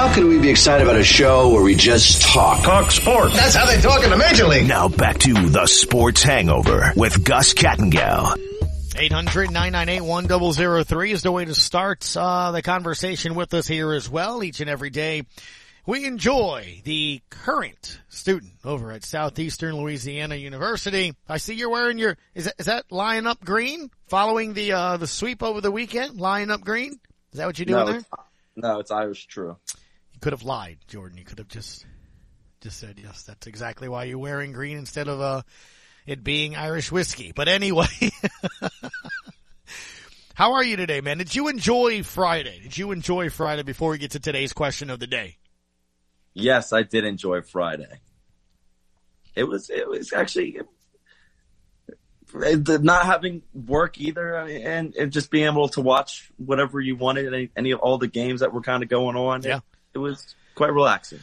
How can we be excited about a show where we just talk? Talk sports. That's how they talk in the Major League. Now back to the Sports Hangover with Gus Kattengell. 800-998-1003 is the way to start uh, the conversation with us here as well each and every day. We enjoy the current student over at Southeastern Louisiana University. I see you're wearing your, is that, is that Lion Up Green? Following the, uh, the sweep over the weekend? Lion Up Green? Is that what you're doing no, there? No, it's Irish True. You could have lied, Jordan. You could have just, just said yes. That's exactly why you're wearing green instead of, uh, it being Irish whiskey. But anyway. How are you today, man? Did you enjoy Friday? Did you enjoy Friday before we get to today's question of the day? Yes, I did enjoy Friday. It was it was actually the not having work either, and, and just being able to watch whatever you wanted, any, any of all the games that were kind of going on. Yeah, it, was quite relaxing.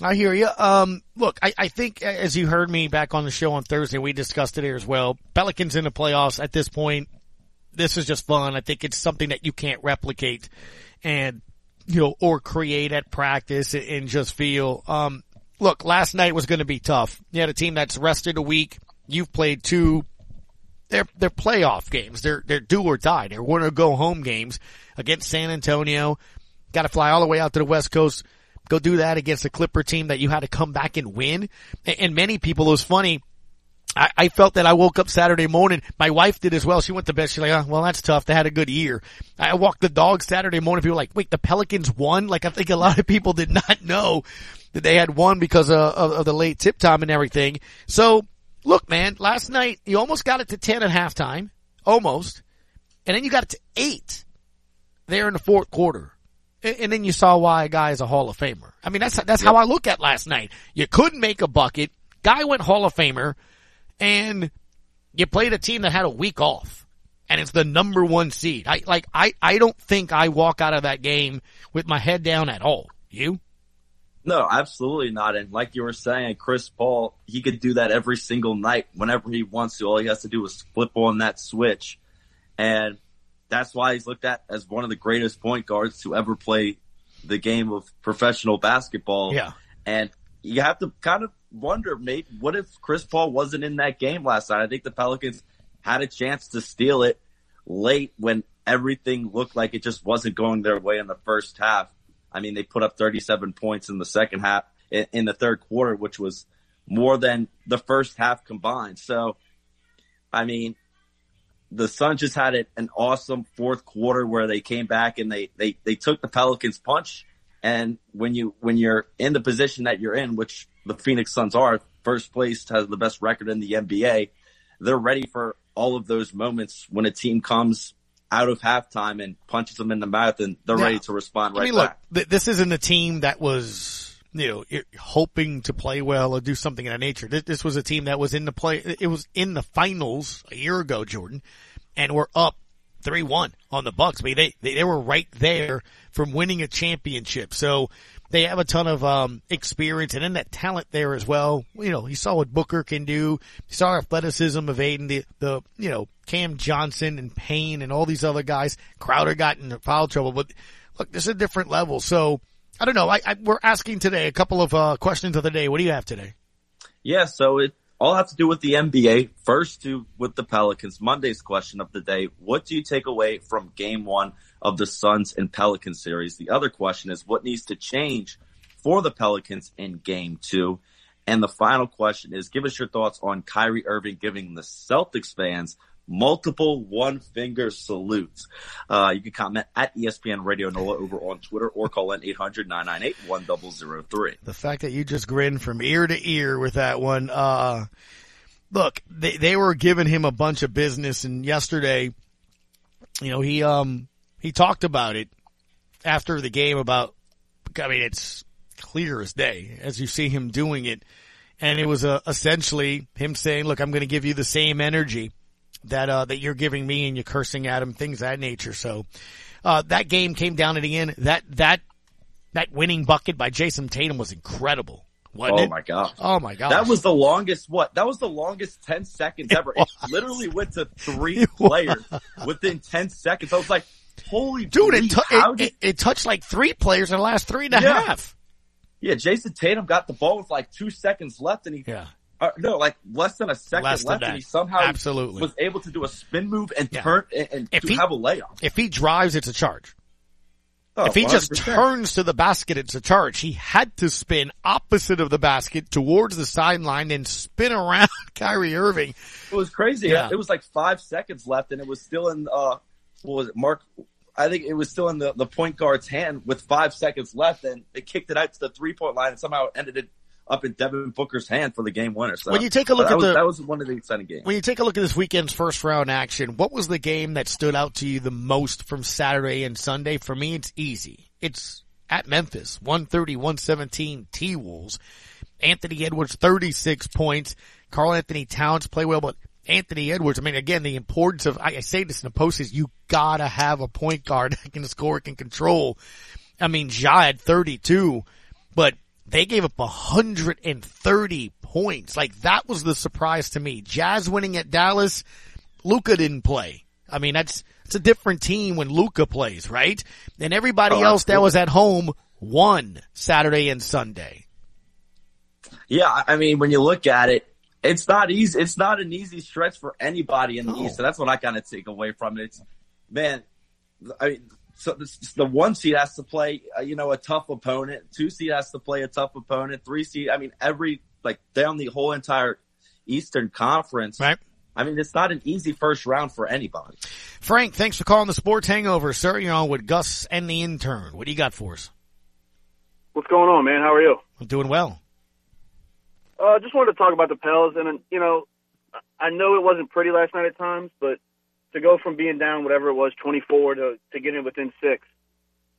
I hear you. Um, look, I, I think as you heard me back on the show on Thursday, we discussed it here as well. Pelicans in the playoffs at this point. This is just fun. I think it's something that you can't replicate and, you know, or create at practice and just feel, um, look, last night was going to be tough. You had a team that's rested a week. You've played two. They're, they're playoff games. They're, they're do or die. They're going to go home games against San Antonio. Got to fly all the way out to the West Coast go do that against a Clipper team that you had to come back and win. And, many people, it was funny. I, I, felt that I woke up Saturday morning. My wife did as well. She went to bed. She's like, oh, well, that's tough. They had a good year. I walked the dog Saturday morning. People were like, wait, the Pelicans won? Like, I think a lot of people did not know that they had won because of, of, of the late tip time and everything. So look, man, last night you almost got it to 10 at halftime. Almost. And then you got it to eight there in the fourth quarter and then you saw why a guy is a Hall of Famer. I mean, that's that's how I look at last night. You couldn't make a bucket. Guy went Hall of Famer, and you played a team that had a week off, and it's the number one seed. I like I I don't think I walk out of that game with my head down at all. You? No, absolutely not. And like you were saying, Chris Paul, he could do that every single night whenever he wants to. All he has to do is flip on that switch, and that's why he's looked at as one of the greatest point guards to ever play the game of professional basketball. Yeah. And you have to kind of wonder, mate, what if Chris Paul wasn't in that game last night? I think the Pelicans had a chance to steal it late when everything looked like it just wasn't going their way in the first half. I mean, they put up 37 points in the second half, in the third quarter, which was more than the first half combined. So, I mean, the Suns just had an awesome fourth quarter where they came back and they, they, they took the Pelicans punch. And when you, when you're in the position that you're in, which the Phoenix Suns are, first place has the best record in the NBA, they're ready for all of those moments when a team comes out of halftime and punches them in the mouth and they're ready to respond right I mean, back. look, th- this isn't a team that was, you know, hoping to play well or do something of that nature. This, this was a team that was in the play, it was in the finals a year ago, Jordan, and we're up 3-1 on the Bucks. I mean, they, they, they were right there from winning a championship. So they have a ton of, um, experience and then that talent there as well. You know, you saw what Booker can do. You saw athleticism of Ayton, the, the, you know, Cam Johnson and Payne and all these other guys. Crowder got into foul trouble, but look, this is a different level. So I don't know. I, I we're asking today a couple of, uh, questions of the day. What do you have today? Yeah, so it all has to do with the NBA. First to with the Pelicans. Monday's question of the day. What do you take away from game one of the Suns and Pelicans series? The other question is what needs to change for the Pelicans in game two? And the final question is give us your thoughts on Kyrie Irving giving the Celtics fans multiple one finger salutes. Uh, you can comment at ESPN Radio NOLA over on Twitter or call in 800-998-1003. The fact that you just grinned from ear to ear with that one, uh, look, they, they were giving him a bunch of business and yesterday, you know, he, um, he talked about it after the game about, I mean, it's clear as day as you see him doing it. And it was, uh, essentially him saying, look, I'm going to give you the same energy that, uh, that you're giving me and you're cursing at him, things of that nature. So, uh, that game came down to the end. That, that, that winning bucket by Jayson Tatum was incredible. Wasn't oh it? my gosh. Oh my gosh. That was the longest, what? That was the longest 10 seconds ever. It, literally went to three players within 10 seconds. I was like, holy Dude, bleep, it, it, did- it, it touched like three players in the last three and a Yeah. half. Yeah, Jayson Tatum got the ball with like two seconds left and he, yeah. Uh, no, like less than a second Less left and he somehow Absolutely. was able to do a spin move and Yeah. turn and, and If he- have a layup. If he drives, it's a charge. Oh, if he just 100%. turns to the basket, it's a charge. He had to spin opposite of the basket towards the sideline and spin around Kyrie Irving. It was crazy. Yeah. It was like five seconds left, and it was still in. Uh, what was it, Mark? I think it was still in the, the point guard's hand with five seconds left, and it kicked it out to the three point line, and somehow ended it up in Devin Booker's hand for the game winner. So When you take a look at was, the- that was one of the exciting games. When you take a look at this weekend's first round action, what was the game that stood out to you the most from Saturday and Sunday? For me, it's easy. It's at Memphis, 130-117 T-Wolves. Anthony Edwards, 36 points. Karl-Anthony Towns play well, but Anthony Edwards, I mean, again, the importance of, I, I say this in the post is you gotta have a point guard that can score, can control. I mean, Ja had 32, but they gave up 130 points. Like that was the surprise to me. Jazz winning at Dallas, Luka didn't play. I mean, that's, it's a different team when Luka plays, right? And everybody Oh, else that was at home won Saturday and Sunday. Yeah, I mean, when you look at it, it's not easy. It's not an easy stretch for anybody in the East. So that's what I kind of take away from it. It's, man, I mean, so this, the one seed has to play, uh, you know, a tough opponent. Two seed has to play a tough opponent. Three seed, I mean, every, like, down the whole entire Eastern Conference. Right. I mean, it's not an easy first round for anybody. Frank, thanks for calling the Sports Hangover, sir. You're on with Gus and the intern. What do you got for us? What's going on, man? How are you? I'm doing well. Uh, just wanted to talk about the Pels, and you know, I know it wasn't pretty last night at times, but to go from being down whatever it was, 24 to to getting within six.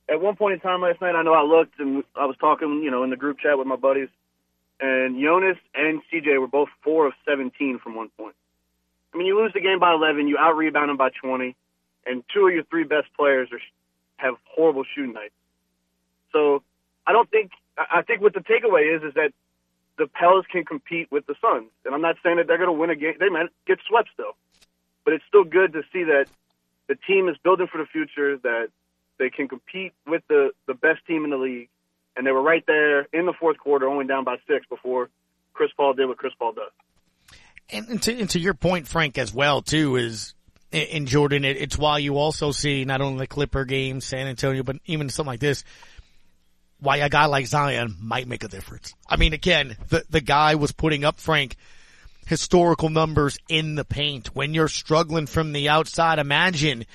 At one point in time last night, I know I looked and I was talking, you know, in the group chat with my buddies, and Jonas and CJ were both four of 17 from one point. I mean, you lose the game by 11, you out rebound them by 20, and two of your three best players are have horrible shooting nights. So I don't think I think what the takeaway is is that the Pels can compete with the Suns, and I'm not saying that they're going to win a game. They might get swept still, but it's still good to see that the team is building for the future. That they can compete with the the best team in the league, and they were right there in the fourth quarter, only down by six before Chris Paul did what Chris Paul does. And, and, to, and to your point, Frank, as well, too, is in- Jordan, it, it's why you also see not only the Clipper game, San Antonio, but even something like this, why a guy like Zion might make a difference. I mean, again, the, the guy was putting up, Frank, historical numbers in the paint. When you're struggling from the outside, imagine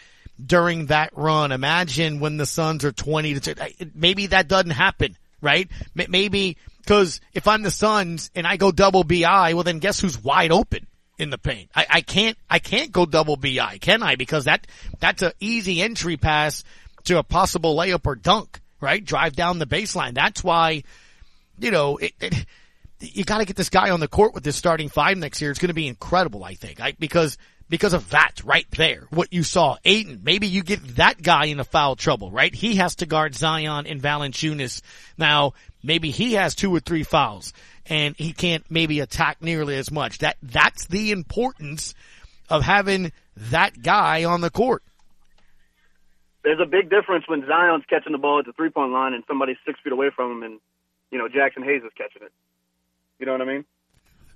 during that run, imagine when the Suns are 20 to 2. Maybe that doesn't happen, right? Maybe, cause if I'm the Suns and I go double BI, well then guess who's wide open? In the paint. I, I can't, I can't go double BI, can I? Because that, that's an easy entry pass to a possible layup or dunk, right? Drive down the baseline. That's why, you know, it, it, you got to get this guy on the court with this starting five next year. It's going to be incredible, I think, I, because because of that right there. What you saw, Ayton. Maybe you get that guy into foul trouble, right? He has to guard Zion and Valanciunas. Now, maybe he has two or three fouls, and he can't maybe attack nearly as much. That that's the importance of having that guy on the court. There's a big difference when Zion's catching the ball at the three point line and somebody's six feet away from him, and you know Jaxson Hayes is catching it. You know what I mean?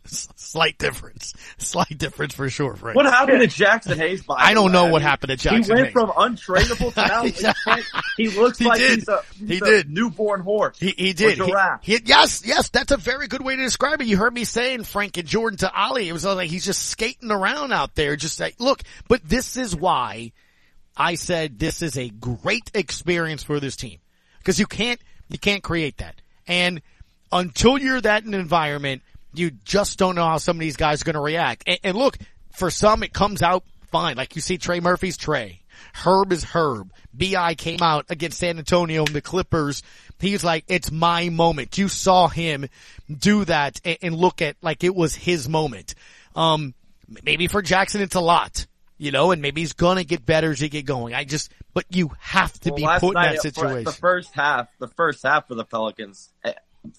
Slight difference, slight difference for sure. Frank. What happened to Jaxson Hayes? By I don't know what happened to Jaxson He went Hayes. from untradeable to now. he, can't- he looks He like did. he's a, he's He a did. newborn horse. He, he or did. He- he- yes, yes, that's a very good way to describe it. You heard me saying Frank and Jordan to Ali. It was like he's just skating around out there, just like, look, but this is why I said this is a great experience for this team. Cause you can't, you can't create that. And until you're that in an environment, you just don't know how some of these guys are going to react. And, and look, for some it comes out fine. Like you see Trey Murphy's Trey. Herb is Herb. BI came out against San Antonio and the Clippers. He's like, it's my moment. You saw him do that and, and look at like it was his moment. Um, maybe for Jaxson it's a lot, you know, and maybe he's gonna get better as he get going. I just, but you have to Well, be put in that situation. The first half, the first half for the Pelicans, eh,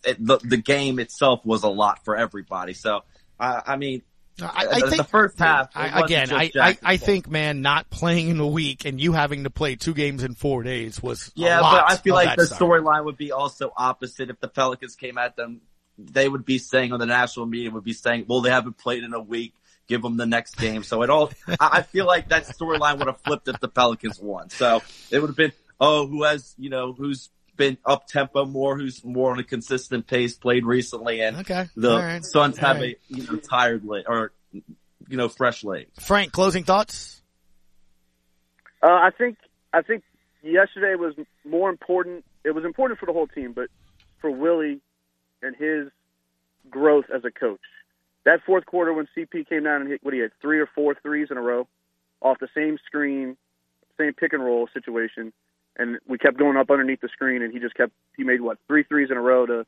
it, the the game itself was a lot for everybody. So I, I mean, I, the, I the think first half I, again, I, I, I think, man, not playing in a week and you having to play two games in four days was a Yeah, but I feel like the storyline would be also opposite if the Pelicans came at them. They would be saying on the national media would be saying, "Well, they haven't played in a week. Give them the next game." So it all. I feel like that storyline would have flipped if the Pelicans won. So it would have been oh, who has, you know, who's been up tempo more, who's more on a consistent pace, played recently, and Okay. the All right. Suns All have right. a you know tired leg or you know fresh leg. Frank, closing thoughts? Uh, I think I think yesterday was more important. It was important for the whole team, but for Willie and his growth as a coach. That fourth quarter when CP came down and hit what he had three or four threes in a row off the same screen, same pick and roll situation, and we kept going up underneath the screen, and he just kept he made what three threes in a row to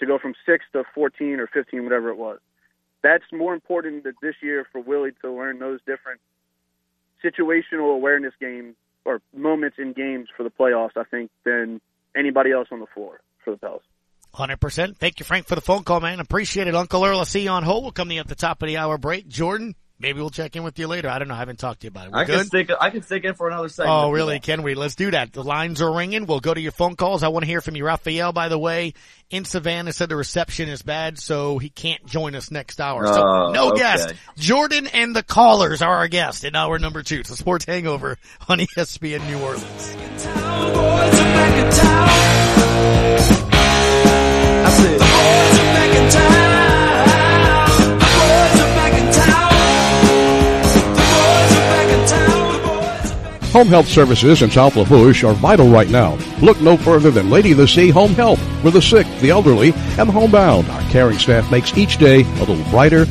to go from six to fourteen or fifteen, whatever it was. That's more important that this year for Willie to learn those different situational awareness games or moments in games for the playoffs, I think, than anybody else on the floor for the Pels. Hundred percent. Thank you, Frank, for the phone call, man. Appreciate it, Uncle Earl. I'll see you on hold. We'll come to you at the top of the hour break. Jordan, maybe we'll check in with you later. I don't know. I haven't talked to you about it. We're I good? can stick. I can stick in for another second. Oh, really? want. Can we? Let's do that. The lines are ringing. We'll go to your phone calls. I want to hear from you. Raphael, by the way, in Savannah said the reception is bad, so he can't join us next hour. So Oh, no okay. guest. Jordan and the callers are our guest in hour number two. It's a sports hangover on ESPN New Orleans. Home health services in South Lafourche are vital right now. Look no further than Lady of the Sea Home Health. For the sick, the elderly, and the homebound, our caring staff makes each day a little brighter